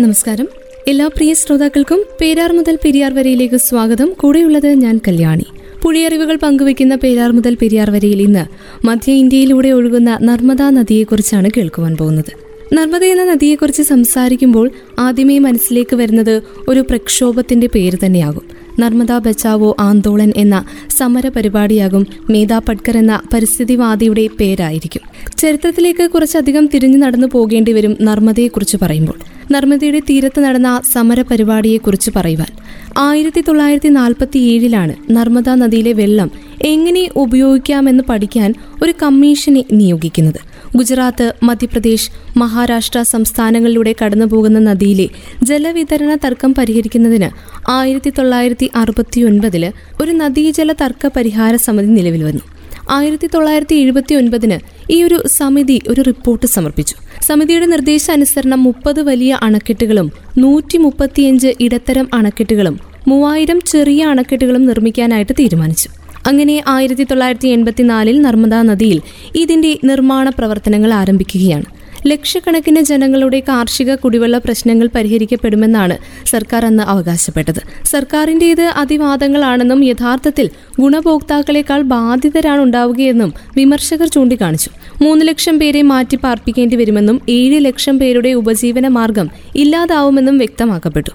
നമസ്കാരം. എല്ലാ പ്രിയ ശ്രോതാക്കൾക്കും പേരാർ മുതൽ പെരിയാർ വരയിലേക്ക് സ്വാഗതം. കൂടെയുള്ളത് ഞാൻ കല്യാണി. പുഴിയറിവുകൾ പങ്കുവയ്ക്കുന്ന പേരാർ മുതൽ പെരിയാർ വരയിൽ ഇന്ന് മധ്യ ഇന്ത്യയിലൂടെ ഒഴുകുന്ന നർമ്മദാ നദിയെക്കുറിച്ചാണ് കേൾക്കുവാൻ പോകുന്നത്. നർമ്മദ എന്ന നദിയെക്കുറിച്ച് സംസാരിക്കുമ്പോൾ ആദ്യമേ മനസ്സിലേക്ക് വരുന്നത് ഒരു പ്രക്ഷോഭത്തിന്റെ പേര് തന്നെയാകും. നർമ്മദ ബച്ചാവോ ആന്തോളൻ എന്ന സമര പരിപാടിയാകും മേധാ പട്കർ എന്ന പരിസ്ഥിതിവാദിയുടെ പേരായിരിക്കും. ചരിത്രത്തിലേക്ക് കുറച്ചധികം തിരിഞ്ഞു നടന്നു പോകേണ്ടി വരും നർമ്മദയെക്കുറിച്ച് പറയുമ്പോൾ. നർമ്മദയുടെ തീരത്ത് നടന്ന സമര പരിപാടിയെക്കുറിച്ച് പറയുവാൻ. ആയിരത്തി തൊള്ളായിരത്തി നാൽപ്പത്തി ഏഴിലാണ് നർമ്മദ നദിയിലെ വെള്ളം എങ്ങനെ ഉപയോഗിക്കാമെന്ന് പഠിക്കാൻ ഒരു കമ്മീഷനെ നിയോഗിക്കുന്നത്. ഗുജറാത്ത് മധ്യപ്രദേശ് മഹാരാഷ്ട്ര സംസ്ഥാനങ്ങളിലൂടെ കടന്നുപോകുന്ന നദിയിലെ ജലവിതരണ തർക്കം പരിഹരിക്കുന്നതിന് ആയിരത്തി തൊള്ളായിരത്തി അറുപത്തി ഒൻപതിൽ ഒരു നദീജല തർക്ക പരിഹാര സമിതി നിലവിൽ വന്നു. ആയിരത്തി തൊള്ളായിരത്തി എഴുപത്തി ഒൻപതിന് ഈ ഒരു സമിതി ഒരു റിപ്പോർട്ട് സമർപ്പിച്ചു. സമിതിയുടെ നിർദ്ദേശാനുസരണം മുപ്പത് വലിയ അണക്കെട്ടുകളും നൂറ്റി മുപ്പത്തിയഞ്ച് ഇടത്തരം അണക്കെട്ടുകളും മൂവായിരം ചെറിയ അണക്കെട്ടുകളും നിർമ്മിക്കാനായിട്ട് തീരുമാനിച്ചു. അങ്ങനെ ആയിരത്തി തൊള്ളായിരത്തി എൺപത്തിനാലിൽ നർമ്മദാ നദിയിൽ ഇതിന്റെ നിർമ്മാണ പ്രവർത്തനങ്ങൾ ആരംഭിക്കുകയാണ്. ലക്ഷക്കണക്കിന് ജനങ്ങളുടെ കാർഷിക കുടിവെള്ള പ്രശ്നങ്ങൾ പരിഹരിക്കപ്പെടുമെന്നാണ് സർക്കാർ അന്ന് അവകാശപ്പെട്ടത്. സർക്കാരിന്റെ സർക്കാരിന്റേത് അതിവാദങ്ങളാണെന്നും യഥാർത്ഥത്തിൽ ഗുണഭോക്താക്കളെക്കാൾ ബാധിതരാണ് ഉണ്ടാവുകയെന്നും വിമർശകർ ചൂണ്ടിക്കാണിച്ചു. മൂന്ന് ലക്ഷം പേരെ മാറ്റി പാർപ്പിക്കേണ്ടി വരുമെന്നും ഏഴ് ലക്ഷം പേരുടെ ഉപജീവന മാർഗം ഇല്ലാതാവുമെന്നും വ്യക്തമാക്കപ്പെട്ടു.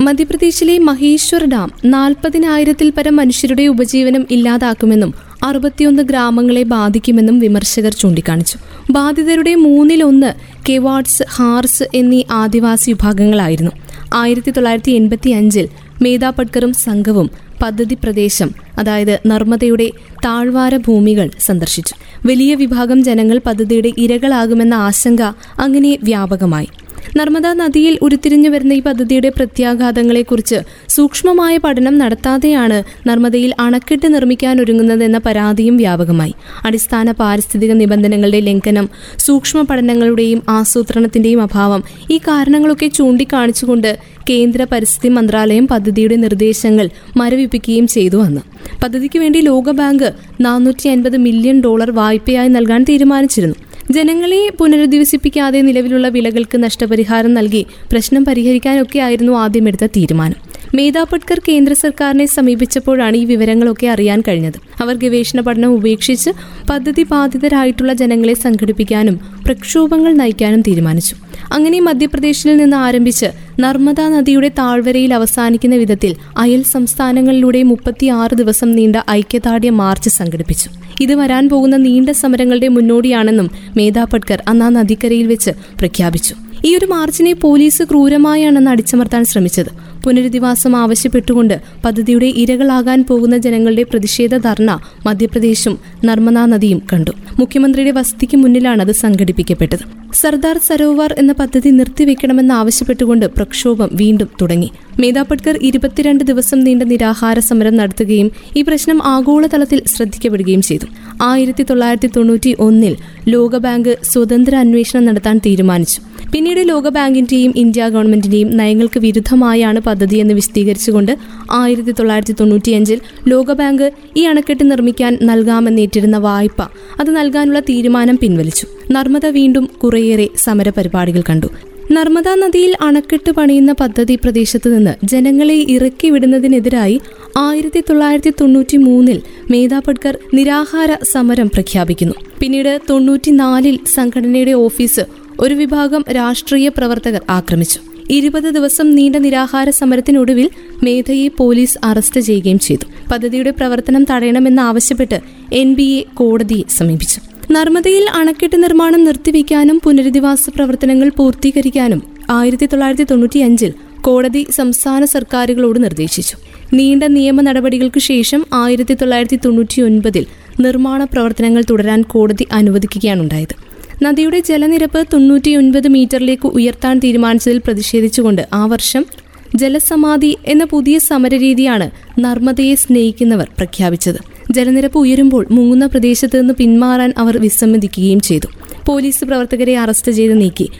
മധ്യപ്രദേശിലെ മഹേശ്വർ ഡാം നാൽപ്പതിനായിരത്തിൽ പരം മനുഷ്യരുടെ ഉപജീവനം ഇല്ലാതാക്കുമെന്നും അറുപത്തിയൊന്ന് ഗ്രാമങ്ങളെ ബാധിക്കുമെന്നും വിമർശകർ ചൂണ്ടിക്കാണിച്ചു. ബാധിതരുടെ മൂന്നിലൊന്ന് കെവാഡ്സ് ഹാർസ് എന്നീ ആദിവാസി വിഭാഗങ്ങളായിരുന്നു. ആയിരത്തി തൊള്ളായിരത്തി എൺപത്തി അഞ്ചിൽ മേധാ പട്കറും സംഘവും പദ്ധതി പ്രദേശം അതായത് നർമ്മദയുടെ താഴ്വാര ഭൂമികൾ സന്ദർശിച്ചു. വലിയ വിഭാഗം ജനങ്ങൾ പദ്ധതിയുടെ ഇരകളാകുമെന്ന ആശങ്ക അങ്ങനെ വ്യാപകമായി. നർമ്മദാ നദിയിൽ ഉരുത്തിരിഞ്ഞു വരുന്ന ഈ പദ്ധതിയുടെ പ്രത്യാഘാതങ്ങളെക്കുറിച്ച് സൂക്ഷ്മമായ പഠനം നടത്താതെയാണ് നർമ്മദയിൽ അണക്കെട്ട് നിർമ്മിക്കാൻ ഒരുങ്ങുന്നതെന്ന പരാതിയും വ്യാപകമായി. അടിസ്ഥാന പാരിസ്ഥിതിക നിബന്ധനകളുടെ ലംഘനം സൂക്ഷ്മ പഠനങ്ങളുടെയും ആസൂത്രണത്തിന്റെയും അഭാവം ഈ കാരണങ്ങളൊക്കെ ചൂണ്ടിക്കാണിച്ചുകൊണ്ട് കേന്ദ്ര പരിസ്ഥിതി മന്ത്രാലയം പദ്ധതിയുടെ നിർദ്ദേശങ്ങൾ മരവിപ്പിക്കുകയും ചെയ്തു അന്ന്. പദ്ധതിക്ക് വേണ്ടി ലോകബാങ്ക് നാനൂറ്റി അൻപത് മില്യൺ ഡോളർ വായ്പയായി നൽകാൻ തീരുമാനിച്ചിരുന്നു. ജനങ്ങളെ പുനരധിവസിപ്പിക്കാതെ നിലവിലുള്ള വിളകൾക്ക് നഷ്ടപരിഹാരം നൽകി പ്രശ്നം പരിഹരിക്കാനൊക്കെ ആയിരുന്നു ആദ്യം എടുത്ത തീരുമാനം. മേധാ പട്കർ കേന്ദ്ര സർക്കാരിനെ സമീപിച്ചപ്പോഴാണ് ഈ വിവരങ്ങളൊക്കെ അറിയാൻ കഴിഞ്ഞത്. അവർ ഗവേഷണ പഠനം ഉപേക്ഷിച്ച് പദ്ധതി ബാധിതരായിട്ടുള്ള ജനങ്ങളെ സംഘടിപ്പിക്കാനും പ്രക്ഷോഭങ്ങൾ നയിക്കാനും തീരുമാനിച്ചു. അങ്ങനെ മധ്യപ്രദേശിൽ നിന്ന് ആരംഭിച്ച് നർമ്മദ നദിയുടെ താഴ്വരയിൽ അവസാനിക്കുന്ന വിധത്തിൽ അയൽ സംസ്ഥാനങ്ങളിലൂടെ മുപ്പത്തിയാറ് ദിവസം നീണ്ട ഐക്യദാർഢ്യ മാർച്ച് സംഘടിപ്പിച്ചു. ഇത് വരാൻ പോകുന്ന നീണ്ട സമരങ്ങളുടെ മുന്നോടിയാണെന്നും മേധാ അന്നാ നദിക്കരയിൽ വെച്ച് പ്രഖ്യാപിച്ചു. ഈ ഒരു മാർച്ചിനെ പോലീസ് ക്രൂരമായാണെന്ന് അടിച്ചമർത്താൻ ശ്രമിച്ചത്. പുനരധിവാസം ആവശ്യപ്പെട്ടുകൊണ്ട് പദ്ധതിയുടെ ഇരകളാകാൻ പോകുന്ന ജനങ്ങളുടെ പ്രതിഷേധ ധർണ മധ്യപ്രദേശും നർമ്മദ നദിയും കണ്ടു. മുഖ്യമന്ത്രിയുടെ വസതിക്ക് മുന്നിലാണ് അത് സംഘടിപ്പിക്കപ്പെട്ടത്. സർദാർ സരോവർ എന്ന പദ്ധതി നിർത്തിവെക്കണമെന്ന് ആവശ്യപ്പെട്ടുകൊണ്ട് പ്രക്ഷോഭം വീണ്ടും തുടങ്ങി. മേധാ പട്കർ ഇരുപത്തിരണ്ട് ദിവസം നീണ്ട നിരാഹാര സമരം നടത്തുകയും ഈ പ്രശ്നം ആഗോളതലത്തിൽ ശ്രദ്ധിക്കപ്പെടുകയും ചെയ്തു. ആയിരത്തി തൊള്ളായിരത്തി തൊണ്ണൂറ്റി ഒന്നിൽ ലോകബാങ്ക് സ്വതന്ത്ര അന്വേഷണം നടത്താൻ തീരുമാനിച്ചു. പിന്നീട് ലോകബാങ്കിന്റെയും ഇന്ത്യ ഗവൺമെന്റിന്റെയും നയങ്ങൾക്ക് വിരുദ്ധമായാണ് പദ്ധതി എന്ന് വിശദീകരിച്ചുകൊണ്ട് ആയിരത്തി തൊള്ളായിരത്തി തൊണ്ണൂറ്റിയഞ്ചിൽ ലോകബാങ്ക് ഈ അണക്കെട്ട് നിർമ്മിക്കാൻ നൽകാമെന്നേറ്റിരുന്ന വായ്പ അത് നൽകാനുള്ള തീരുമാനം പിൻവലിച്ചു. നർമ്മദ വീണ്ടും കുറേയേറെ സമര പരിപാടികൾ കണ്ടു. നർമ്മദാ നദിയിൽ അണക്കെട്ട് പണിയുന്ന പദ്ധതി പ്രദേശത്ത് നിന്ന് ജനങ്ങളെ ഇറക്കി വിടുന്നതിനെതിരായി ആയിരത്തി തൊള്ളായിരത്തി തൊണ്ണൂറ്റി മൂന്നിൽ മേധാ പട്കർ നിരാഹാര സമരം പ്രഖ്യാപിക്കുന്നു. പിന്നീട് തൊണ്ണൂറ്റിനാലിൽ സംഘടനയുടെ ഓഫീസ് ഒരു വിഭാഗം രാഷ്ട്രീയ പ്രവർത്തകർ ആക്രമിച്ചു. ഇരുപത് ദിവസം നീണ്ട നിരാഹാര സമരത്തിനൊടുവിൽ മേധയെ പോലീസ് അറസ്റ്റ് ചെയ്യുകയും ചെയ്തു. പദ്ധതിയുടെ പ്രവർത്തനം തടയണമെന്നാവശ്യപ്പെട്ട് എൻ ബി എ കോടതിയെ സമീപിച്ചു. നർമ്മദയിൽ അണക്കെട്ട് നിർമ്മാണം നിർത്തിവെക്കാനും പുനരധിവാസ പ്രവർത്തനങ്ങൾ പൂർത്തീകരിക്കാനും ആയിരത്തി തൊള്ളായിരത്തി തൊണ്ണൂറ്റി അഞ്ചിൽ കോടതി സംസ്ഥാന സർക്കാരുകളോട് നിർദ്ദേശിച്ചു. നീണ്ട നിയമ നടപടികൾക്ക് ശേഷം ആയിരത്തി തൊള്ളായിരത്തി തൊണ്ണൂറ്റി ഒൻപതിൽ നിർമ്മാണ പ്രവർത്തനങ്ങൾ തുടരാൻ കോടതി അനുവദിക്കുകയാണുണ്ടായത്. നദിയുടെ ജലനിരപ്പ് തൊണ്ണൂറ്റിയൊൻപത് മീറ്ററിലേക്ക് ഉയർത്താൻ തീരുമാനിച്ചതിൽ പ്രതിഷേധിച്ചുകൊണ്ട് ആ വർഷം ജലസമാധി എന്ന പുതിയ സമരരീതിയാണ് നർമ്മദയെ സ്നേഹിക്കുന്നവർ പ്രഖ്യാപിച്ചത്. ജലനിരപ്പ് ഉയരുമ്പോൾ മുങ്ങുന്ന പ്രദേശത്ത് നിന്ന് പിന്മാറാൻ അവർ വിസമ്മതിക്കുകയും ചെയ്തു. പോലീസ് പ്രവർത്തകരെ അറസ്റ്റ് ചെയ്ത് നീക്കി.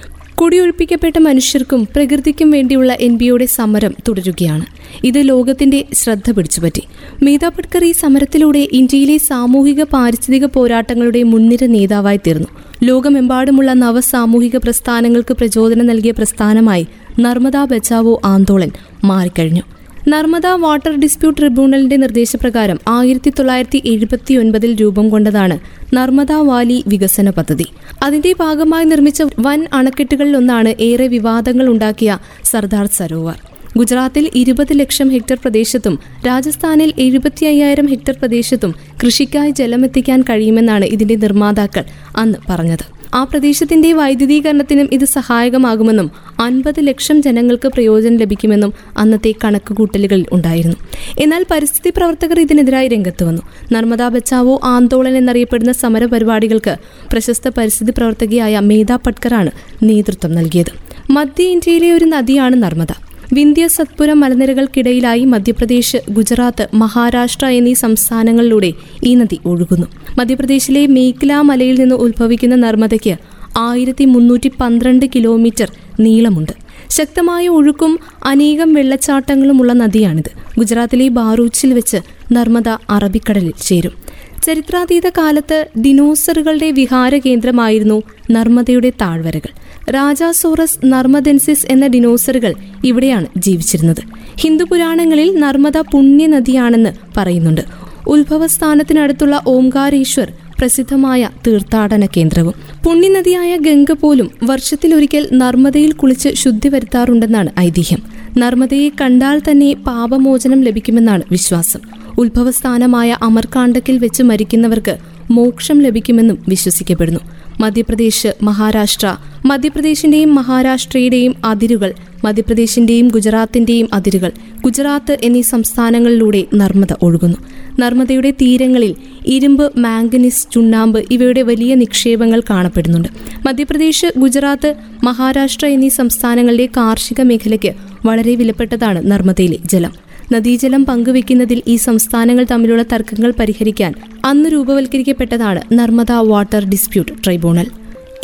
കുടിയൊഴിപ്പിക്കപ്പെട്ട മനുഷ്യർക്കും പ്രകൃതിക്കും വേണ്ടിയുള്ള എൻ ബിയുടെ സമരം തുടരുകയാണ്. ഇത് ലോകത്തിന്റെ ശ്രദ്ധ പിടിച്ചുപറ്റി. മേധാ പട്കർ ഈ സമരത്തിലൂടെ ഇന്ത്യയിലെ സാമൂഹിക പാരിസ്ഥിതിക പോരാട്ടങ്ങളുടെ മുൻനിര നേതാവായി തീർന്നു. ലോകമെമ്പാടുമുള്ള നവസാമൂഹിക പ്രസ്ഥാനങ്ങൾക്ക് പ്രചോദനം നൽകിയ പ്രസ്ഥാനമായി നർമ്മദാ ബച്ചാവോ ആന്തോളൻ മാറിക്കഴിഞ്ഞു. നർമ്മദ വാട്ടർ ഡിസ്പ്യൂട്ട് ട്രിബ്യൂണലിന്റെ നിർദ്ദേശപ്രകാരം ആയിരത്തി തൊള്ളായിരത്തി എഴുപത്തി ഒൻപതിൽ രൂപം കൊണ്ടതാണ് നർമ്മദ വാലി വികസന പദ്ധതി. അതിന്റെ ഭാഗമായി നിർമ്മിച്ച വൻ അണക്കെട്ടുകളിലൊന്നാണ് ഏറെ വിവാദങ്ങൾ ഉണ്ടാക്കിയ സർദാർ സരോവർ. ഗുജറാത്തിൽ ഇരുപത് ലക്ഷം ഹെക്ടർ പ്രദേശത്തും രാജസ്ഥാനിൽ എഴുപത്തി അയ്യായിരം ഹെക്ടർ പ്രദേശത്തും കൃഷിക്കായി ജലമെത്തിക്കാൻ കഴിയുമെന്നാണ് ഇതിന്റെ നിർമ്മാതാക്കൾ അന്ന് പറഞ്ഞത്. ആ പ്രദേശത്തിന്റെ വൈദ്യുതീകരണത്തിനും ഇത് സഹായകമാകുമെന്നും അൻപത് ലക്ഷം ജനങ്ങൾക്ക് പ്രയോജനം ലഭിക്കുമെന്നും അന്നത്തെ കണക്കുകൂട്ടലുകളിൽ ഉണ്ടായിരുന്നു. എന്നാൽ പരിസ്ഥിതി പ്രവർത്തകർ ഇതിനെതിരായി രംഗത്ത് വന്നു. നർമ്മദാ ബച്ചാവോ ആന്തോളൻ എന്നറിയപ്പെടുന്ന സമര പരിപാടികൾക്ക് പ്രശസ്ത പരിസ്ഥിതി പ്രവർത്തകയായ മേധ പട്കറാണ് നേതൃത്വം നൽകിയത്. മധ്യ ഇന്ത്യയിലെ ഒരു നദിയാണ് നർമ്മദ. വിന്ധ്യ സത്പുര മലനിരകൾക്കിടയിലായി മധ്യപ്രദേശ് ഗുജറാത്ത് മഹാരാഷ്ട്ര എന്നീ സംസ്ഥാനങ്ങളിലൂടെ ഈ നദി ഒഴുകുന്നു. മധ്യപ്രദേശിലെ മേഖല മലയിൽ നിന്ന് ഉത്ഭവിക്കുന്ന നർമ്മദയ്ക്ക് ആയിരത്തി മുന്നൂറ്റി പന്ത്രണ്ട് കിലോമീറ്റർ നീളമുണ്ട്. ശക്തമായ ഒഴുക്കും അനേകം വെള്ളച്ചാട്ടങ്ങളുമുള്ള നദിയാണിത്. ഗുജറാത്തിലെ ബാറൂച്ചിൽ വെച്ച് നർമ്മദ അറബിക്കടലിൽ ചേരും. ചരിത്രാതീത കാലത്ത് ഡിനോസറുകളുടെ വിഹാര കേന്ദ്രമായിരുന്നു നർമ്മദയുടെ താഴ്വരകൾ. രാജാസോറസ് നർമ്മദെൻസിസ് എന്ന ഡിനോസറുകൾ ഇവിടെയാണ് ജീവിച്ചിരുന്നത്. ഹിന്ദു പുരാണങ്ങളിൽ നർമ്മദ പുണ്യനദിയാണെന്ന് പറയുന്നുണ്ട്. ഉത്ഭവസ്ഥാനത്തിനടുത്തുള്ള ഓംകാരേശ്വർ പ്രസിദ്ധമായ തീർത്ഥാടന കേന്ദ്രവും. പുണ്യനദിയായ ഗംഗ പോലും വർഷത്തിലൊരിക്കൽ നർമ്മദയിൽ കുളിച്ച് ശുദ്ധി വരുത്താറുണ്ടെന്നാണ് ഐതിഹ്യം. നർമ്മദയെ കണ്ടാൽ തന്നെ പാപമോചനം ലഭിക്കുമെന്നാണ് വിശ്വാസം. ഉത്ഭവസ്ഥാനമായ അമർകാണ്ടക്കിൽ വെച്ച് മരിക്കുന്നവർക്ക് മോക്ഷം ലഭിക്കുമെന്നും വിശ്വസിക്കപ്പെടുന്നു. മധ്യപ്രദേശ് മഹാരാഷ്ട്ര. മധ്യപ്രദേശിന്റെയും മഹാരാഷ്ട്രയുടെയും അതിരുകൾ മധ്യപ്രദേശിന്റെയും ഗുജറാത്തിന്റെയും അതിരുകൾ ഗുജറാത്ത് എന്നീ സംസ്ഥാനങ്ങളിലൂടെ നർമ്മദ ഒഴുകുന്നു. നർമ്മദയുടെ തീരങ്ങളിൽ ഇരുമ്പ് മാംഗനീസ് ചുണ്ണാമ്പ് ഇവയുടെ വലിയ നിക്ഷേപങ്ങൾ കാണപ്പെടുന്നുണ്ട്. മധ്യപ്രദേശ് ഗുജറാത്ത് മഹാരാഷ്ട്ര എന്നീ സംസ്ഥാനങ്ങളിലെ കാർഷിക മേഖലയ്ക്ക് വളരെ വിലപ്പെട്ടതാണ് നർമ്മദയിലെ ജലം. നദീജലം പങ്കുവെക്കുന്നതിൽ ഈ സംസ്ഥാനങ്ങൾ തമ്മിലുള്ള തർക്കങ്ങൾ പരിഹരിക്കാൻ അന്ന് രൂപവൽക്കരിക്കപ്പെട്ടതാണ് നർമ്മദ വാട്ടർ ഡിസ്പ്യൂട്ട് ട്രൈബ്യൂണൽ.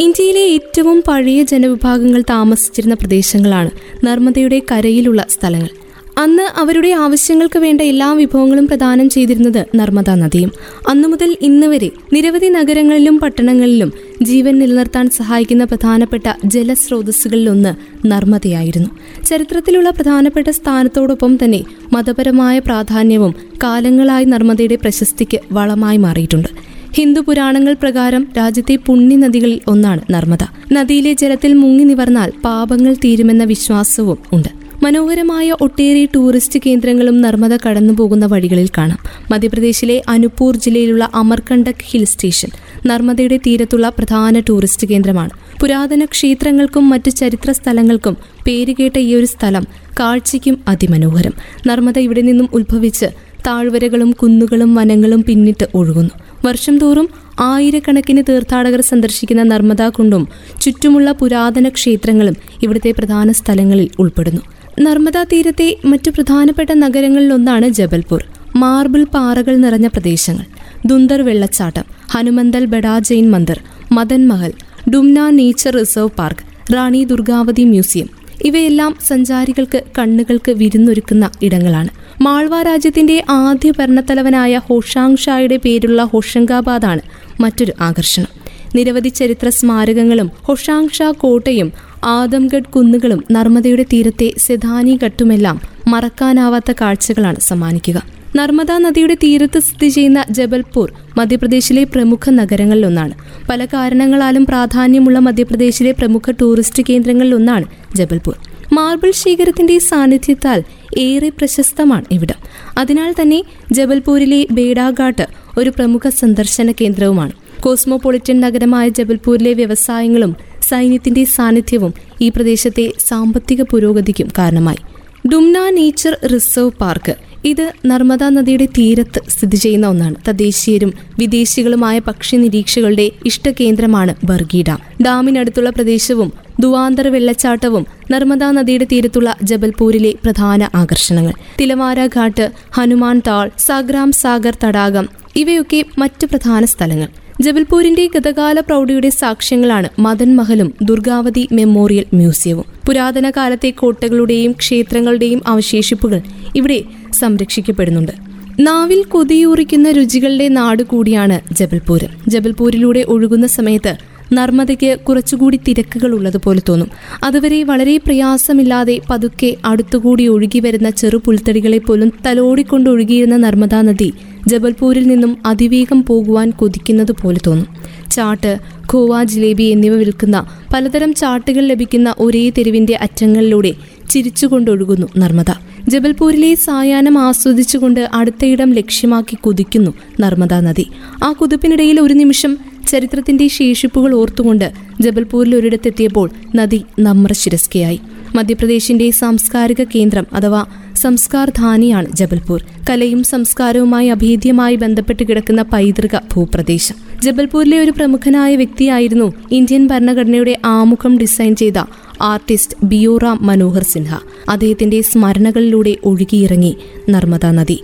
ഇന്ത്യയിലെ ഏറ്റവും പഴയ ജനവിഭാഗങ്ങൾ താമസിച്ചിരുന്ന പ്രദേശങ്ങളാണ് നർമ്മദയുടെ കരയിലുള്ള സ്ഥലങ്ങൾ. അന്ന് അവരുടെ ആവശ്യങ്ങൾക്ക് വേണ്ട എല്ലാ വിഭവങ്ങളും പ്രദാനം ചെയ്തിരുന്നത് നർമ്മദാ നദിയും. അന്നു മുതൽ ഇന്ന് വരെ നിരവധി നഗരങ്ങളിലും പട്ടണങ്ങളിലും ജീവൻ നിലനിർത്താൻ സഹായിക്കുന്ന പ്രധാനപ്പെട്ട ജലസ്രോതസ്സുകളിലൊന്ന് നർമ്മദയായിരുന്നു. ചരിത്രത്തിലുള്ള പ്രധാനപ്പെട്ട സ്ഥാനത്തോടൊപ്പം തന്നെ മതപരമായ പ്രാധാന്യവും കാലങ്ങളായി നർമ്മദയുടെ പ്രശസ്തിക്ക് വളമായി മാറിയിട്ടുണ്ട്. ഹിന്ദു പുരാണങ്ങൾ പ്രകാരം രാജ്യത്തെ പുണ്യ നദികളിൽ ഒന്നാണ് നർമ്മദ. നദിയിലെ ജലത്തിൽ മുങ്ങി നിവർന്നാൽ പാപങ്ങൾ തീരുമെന്ന വിശ്വാസവും ഉണ്ട്. മനോഹരമായ ഒട്ടേറെ ടൂറിസ്റ്റ് കേന്ദ്രങ്ങളും നർമ്മദ കടന്നുപോകുന്ന വഴികളിൽ കാണാം. മധ്യപ്രദേശിലെ അനുപൂർ ജില്ലയിലുള്ള അമർകണ്ടക് ഹിൽ സ്റ്റേഷൻ നർമ്മദയുടെ തീരത്തുള്ള പ്രധാന ടൂറിസ്റ്റ് കേന്ദ്രമാണ്. പുരാതന ക്ഷേത്രങ്ങൾക്കും മറ്റ് ചരിത്ര സ്ഥലങ്ങൾക്കും പേരുകേട്ട ഈ ഒരു സ്ഥലം കാഴ്ചയ്ക്കും അതിമനോഹരം. നർമ്മദ ഇവിടെ നിന്നും ഉത്ഭവിച്ച് താഴ്വരകളും കുന്നുകളും വനങ്ങളും പിന്നിട്ട് ഒഴുകുന്നു. വർഷം തോറും ആയിരക്കണക്കിന് തീർത്ഥാടകർ സന്ദർശിക്കുന്ന നർമ്മദ കുണ്ടും ചുറ്റുമുള്ള പുരാതന ക്ഷേത്രങ്ങളും ഇവിടുത്തെ പ്രധാന സ്ഥലങ്ങളിൽ ഉൾപ്പെടുന്നു. നർമ്മദാ തീരത്തെ മറ്റു പ്രധാനപ്പെട്ട നഗരങ്ങളിലൊന്നാണ് ജബൽപൂർ. മാർബിൾ പാറകൾ നിറഞ്ഞ പ്രദേശങ്ങൾ. ദുന്ദർ വെള്ളച്ചാട്ടം Hanumantal Bada Jain Mandir Madan Mahal Dumna nature reserve park Rani Durgavati museum. ഇവയെല്ലാം സഞ്ചാരികൾക്ക് കണ്ണുകൾക്ക് വിരുന്നൊരുക്കുന്ന ഇടങ്ങളാണ്. മാൾവ രാജ്യത്തിന്റെ ആദ്യ ഭരണത്തലവനായ ഹോഷാങ് ഷായുടെ പേരുള്ള ഹോഷങ്കാബാദാണ് മറ്റൊരു ആകർഷണം. നിരവധി ചരിത്ര സ്മാരകങ്ങളും ഹൊഷാങ് ഷാ കോട്ടയും ആദംഗഡ് കുന്നുകളും നർമ്മദയുടെ തീരത്തെ സെധാനി ഘട്ടുമെല്ലാം മറക്കാനാവാത്ത കാഴ്ചകളാണ് സമ്മാനിക്കുക. നർമ്മദാ നദിയുടെ തീരത്ത് സ്ഥിതി ചെയ്യുന്ന ജബൽപൂർ മധ്യപ്രദേശിലെ പ്രമുഖ നഗരങ്ങളിലൊന്നാണ്. പല കാരണങ്ങളാലും പ്രാധാന്യമുള്ള മധ്യപ്രദേശിലെ പ്രമുഖ ടൂറിസ്റ്റ് കേന്ദ്രങ്ങളിലൊന്നാണ് ജബൽപൂർ. മാർബിൾ ശേഖരത്തിന്റെ സാന്നിധ്യത്താൽ ഏറെ പ്രശസ്തമാണ് ഇവിടം. അതിനാൽ തന്നെ ജബൽപൂരിലെ ബേഡാഘാട്ട് ഒരു പ്രമുഖ സന്ദർശന കേന്ദ്രവുമാണ്. കോസ്മോപൊളിറ്റൻ നഗരമായ ജബൽപൂരിലെ വ്യവസായങ്ങളും സൈന്യത്തിന്റെ സാന്നിധ്യവും ഈ പ്രദേശത്തെ സാമ്പത്തിക പുരോഗതിക്കും കാരണമായി. Dumna nature reserve park. ഇത് നർമ്മദാ നദിയുടെ തീരത്ത് സ്ഥിതി ചെയ്യുന്ന ഒന്നാണ്. തദ്ദേശീയരും വിദേശികളുമായ പക്ഷി നിരീക്ഷകളുടെ ഇഷ്ടകേന്ദ്രമാണ് ബർഗി ഡാം ഡാമിനടുത്തുള്ള പ്രദേശവും ദുവാന്തർ വെള്ളച്ചാട്ടവും നർമ്മദാ നദിയുടെ തീരത്തുള്ള ജബൽപൂരിലെ പ്രധാന ആകർഷണങ്ങൾ. തിലവാര ഘാട്ട് ഹനുമാൻ താൾ സാഗ്രാം സാഗർ തടാകം ഇവയൊക്കെ മറ്റു പ്രധാന സ്ഥലങ്ങൾ. ജബൽപൂരിന്റെ ഗതകാല പ്രൗഢിയുടെ സാക്ഷ്യങ്ങളാണ് മദൻ മഹലും ദുർഗാവതി മെമ്മോറിയൽ മ്യൂസിയവും. പുരാതന കാലത്തെ കോട്ടകളുടെയും ക്ഷേത്രങ്ങളുടെയും അവശേഷിപ്പുകൾ ഇവിടെ സംരക്ഷിക്കപ്പെടുന്നുണ്ട്. നാവിൽ കൊതിയൂറിക്കുന്ന രുചികളുടെ നാട് കൂടിയാണ് ജബൽപൂർ ജബൽപൂരിലൂടെ ഒഴുകുന്ന സമയത്ത് നർമ്മദയ്ക്ക് കുറച്ചുകൂടി തിരക്കുകൾ ഉള്ളതുപോലെ തോന്നും. അതുവരെ വളരെ പ്രയാസമില്ലാതെ പതുക്കെ അടുത്തുകൂടി ഒഴുകി വരുന്ന ചെറു പുൽത്തടികളെ പോലും തലോടിക്കൊണ്ട് ഒഴുകിയിരുന്ന നർമ്മദാ നദി ജബൽപൂരിൽ നിന്നും അതിവേഗം പോകുവാൻ കൊതിക്കുന്നത് പോലെ തോന്നും. ചാട്ട് ഖോവ ജിലേബി എന്നിവ വിൽക്കുന്ന പലതരം ചാട്ടുകൾ ലഭിക്കുന്ന ഒരേ തെരുവിന്റെ അറ്റങ്ങളിലൂടെ ചിരിച്ചുകൊണ്ടൊഴുകുന്നു നർമ്മദ. ജബൽപൂരിലെ സായാഹ്നം ആസ്വദിച്ചുകൊണ്ട് അടുത്തയിടം ലക്ഷ്യമാക്കി കുതിക്കുന്നു നർമ്മദ നദി. ആ കുതിപ്പിനിടയിൽ ഒരു നിമിഷം ചരിത്രത്തിന്റെ ശേഷിപ്പുകൾ ഓർത്തുകൊണ്ട് ജബൽപൂരിൽ ഒരിടത്തെത്തിയപ്പോൾ നദി നമ്രശിരസ്കയായി. മധ്യപ്രദേശിന്റെ സാംസ്കാരിക കേന്ദ്രം അഥവാ സംസ്കാർ ധാനിയാണ് ജബൽപൂർ. കലയും സംസ്കാരവുമായി അഭേദ്യമായി ബന്ധപ്പെട്ട് കിടക്കുന്ന പൈതൃക ഭൂപ്രദേശം. ജബൽപൂരിലെ ഒരു പ്രമുഖനായ വ്യക്തിയായിരുന്നു ഇന്ത്യൻ ഭരണഘടനയുടെ ആമുഖം ഡിസൈൻ ചെയ്ത ആർട്ടിസ്റ്റ് ബിയോറാം മനോഹർ സിൻഹ. അദ്ദേഹത്തിന്റെ സ്മരണകളിലൂടെ ഒഴുകിയിറങ്ങി നർമ്മദ നദി.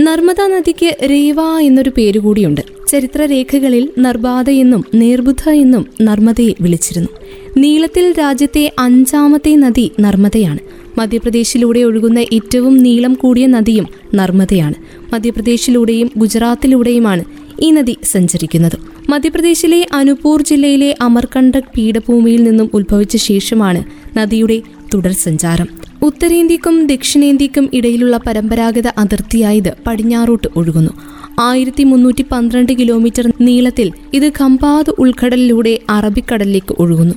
നർമ്മദ നദിക്ക് രേവ എന്നൊരു പേരുകൂടിയുണ്ട് ചരിത്രരേഖകളിൽ നർബാദ എന്നും നേർബുദ്ധ എന്നും നർമ്മദയെ വിളിച്ചിരുന്നു. നീളത്തിൽ രാജ്യത്തെ അഞ്ചാമത്തെ നദി നർമ്മദയാണ്. മധ്യപ്രദേശിലൂടെ ഒഴുകുന്ന ഏറ്റവും നീളം കൂടിയ നദിയും നർമ്മദയാണ്. മധ്യപ്രദേശിലൂടെയും ഗുജറാത്തിലൂടെയുമാണ് ഈ നദി സഞ്ചരിക്കുന്നത്. മധ്യപ്രദേശിലെ അനുപൂർ ജില്ലയിലെ അമർകണ്ടക് പീഠഭൂമിയിൽ നിന്നും ഉത്ഭവിച്ച ശേഷമാണ് നദിയുടെ തുടർ സഞ്ചാരം ഉത്തരേന്ത്യക്കും ദക്ഷിണേന്ത്യക്കും ഇടയിലുള്ള പരമ്പരാഗത അതിർത്തിയായത് പടിഞ്ഞാറോട്ട് ഒഴുകുന്നു. ആയിരത്തി മുന്നൂറ്റി പന്ത്രണ്ട് കിലോമീറ്റർ നീളത്തിൽ ഇത് ഖമ്പാദ് ഉൾക്കടലിലൂടെ അറബിക്കടലിലേക്ക് ഒഴുകുന്നു.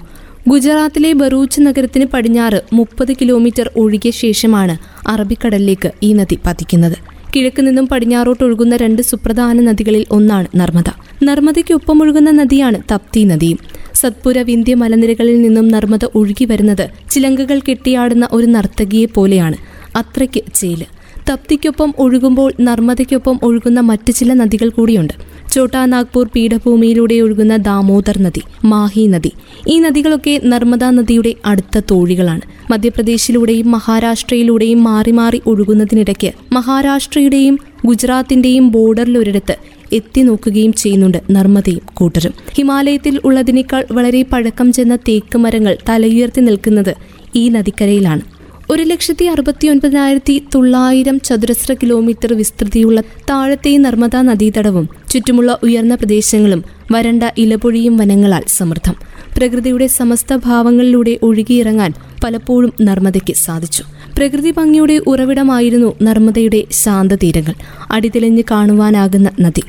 ഗുജറാത്തിലെ ബറൂച്ച് നഗരത്തിന് പടിഞ്ഞാറ് മുപ്പത് കിലോമീറ്റർ ഒഴുകിയ ശേഷമാണ് അറബിക്കടലിലേക്ക് ഈ നദി പതിക്കുന്നത്. കിഴക്ക് നിന്നും പടിഞ്ഞാറോട്ട് ഒഴുകുന്ന രണ്ട് സുപ്രധാന നദികളിൽ ഒന്നാണ് നർമ്മദ. നർമ്മദയ്ക്കൊപ്പം ഒഴുകുന്ന നദിയാണ് തപ്തി നദിയും. സത്പുര വിന്ധ്യ മലനിരകളിൽ നിന്നും നർമ്മദ ഒഴുകി വരുന്നത് ചിലങ്കകൾ കെട്ടിയാടുന്ന ഒരു നർത്തകിയെ പോലെയാണ്. അത്രയ്ക്ക് ചേൽ. തപ്തിക്കൊപ്പം ഒഴുകുമ്പോൾ നർമ്മദയ്ക്കൊപ്പം ഒഴുകുന്ന മറ്റു ചില നദികൾ കൂടിയുണ്ട്. ചോട്ടാ നാഗ്പൂർ പീഠഭൂമിയിലൂടെ ഒഴുകുന്ന ദാമോദർ നദി മാഹി നദി. ഈ നദികളൊക്കെ നർമ്മദാ നദിയുടെ അടുത്ത തോഴികളാണ്. മധ്യപ്രദേശിലൂടെയും മഹാരാഷ്ട്രയിലൂടെയും മാറി മാറി ഒഴുകുന്നതിനിടയ്ക്ക് മഹാരാഷ്ട്രയുടെയും ഗുജറാത്തിന്റെയും ബോർഡറിലൊരിടത്ത് എത്തി നോക്കുകയും ചെയ്യുന്നുണ്ട്. നർമ്മദയും കൂട്ടരും. ഹിമാലയത്തിൽ ഉള്ളതിനേക്കാൾ വളരെ പഴക്കം ചെന്ന തേക്ക് മരങ്ങൾ തലയുയർത്തി നിൽക്കുന്നത് ഈ നദിക്കരയിലാണ്. ഒരു ലക്ഷത്തി അറുപത്തി ഒൻപതിനായിരത്തി തൊള്ളായിരം ചതുരശ്ര കിലോമീറ്റർ വിസ്തൃതിയുള്ള താഴത്തെ നർമ്മദാ നദീതടവും ചുറ്റുമുള്ള ഉയർന്ന പ്രദേശങ്ങളും വരണ്ട ഇലപൊഴിയും വനങ്ങളാൽ സമൃദ്ധം. പ്രകൃതിയുടെ സമസ്ത ഭാവങ്ങളിലൂടെ ഒഴുകിയിറങ്ങാൻ പലപ്പോഴും നർമ്മദയ്ക്ക് സാധിച്ചു. പ്രകൃതി ഭംഗിയുടെ ഉറവിടമായിരുന്നു നർമ്മദയുടെ ശാന്തതീരങ്ങൾ. അടിതെളിഞ്ഞ് കാണുവാനാകുന്ന നദി.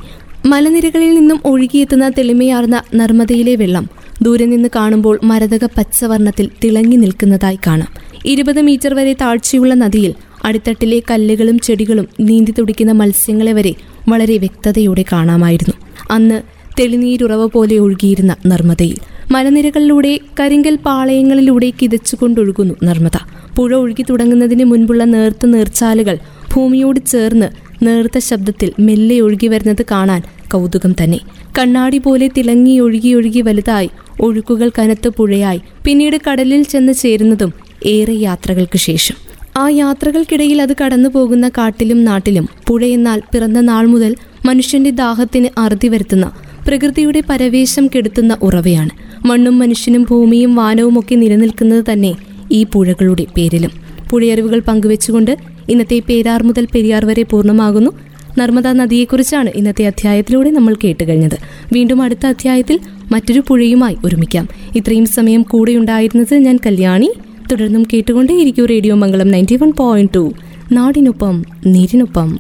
മലനിരകളിൽ നിന്നും ഒഴുകിയെത്തുന്ന തെളിമയാർന്ന നർമ്മദയിലെ വെള്ളം ദൂരെ നിന്ന് കാണുമ്പോൾ മരതക പച്ചവർണത്തിൽ തിളങ്ങി നിൽക്കുന്നതായി കാണാം. ഇരുപത് മീറ്റർ വരെ താഴ്ചയുള്ള നദിയിൽ അടിത്തട്ടിലെ കല്ലുകളും ചെടികളും നീന്തി തുടിക്കുന്ന മത്സ്യങ്ങളെ വരെ വളരെ വ്യക്തതയോടെ കാണാമായിരുന്നു. അന്ന് തെളിനീരുറവ പോലെ ഒഴുകിയിരുന്ന നർമ്മദയിൽ. മലനിരകളിലൂടെ കരിങ്കൽ പാളയങ്ങളിലൂടെ കിതച്ചുകൊണ്ടൊഴുകുന്നു നർമ്മദ. പുഴ ഒഴുകി തുടങ്ങുന്നതിന് മുൻപുള്ള നേർത്ത നേർച്ചാലുകൾ ഭൂമിയോട് ചേർന്ന് നേർത്ത ശബ്ദത്തിൽ മെല്ലെ ഒഴുകി വരുന്നത് കാണാൻ കൗതുകം തന്നെ. കണ്ണാടി പോലെ തിളങ്ങി ഒഴുകി ഒഴുകി വലുതായി ഒഴുക്കുകൾ കനത്ത പുഴയായി പിന്നീട് കടലിൽ ചെന്ന് ചേരുന്നതും ഏറെ യാത്രകൾക്ക് ശേഷം. ആ യാത്രകൾക്കിടയിൽ അത് കടന്നു പോകുന്ന കാട്ടിലും നാട്ടിലും പുഴയെന്നാൽ പിറന്ന നാൾ മുതൽ മനുഷ്യന്റെ ദാഹത്തിന് അറുതി വരുത്തുന്ന പ്രകൃതിയുടെ പരവേശം കെടുത്തുന്ന ഉറവയാണ്. മണ്ണും മനുഷ്യനും ഭൂമിയും വാനവും ഒക്കെ നിലനിൽക്കുന്നത് തന്നെ ഈ പുഴകളുടെ പേരിലും. പുഴയറിവുകൾ പങ്കുവെച്ചുകൊണ്ട് ഇന്നത്തെ പേരാർ മുതൽ പെരിയാർ വരെ പൂർണമാകുന്നു. നർമ്മദാ നദിയെക്കുറിച്ചാണ് ഇന്നത്തെ അധ്യായത്തിലൂടെ നമ്മൾ കേട്ടുകഴിഞ്ഞത്. വീണ്ടും അടുത്ത അധ്യായത്തിൽ മറ്റൊരു പുഴയുമായി ഒരുമിക്കാം. ഇത്രയും സമയം കൂടെയുണ്ടായിരുന്നത് ഞാൻ കല്യാണി. തുടർന്നും കേട്ടുകൊണ്ടേയിരിക്കും radio Mangalam ninety one point two. നാടിനൊപ്പം നീരിനൊപ്പം.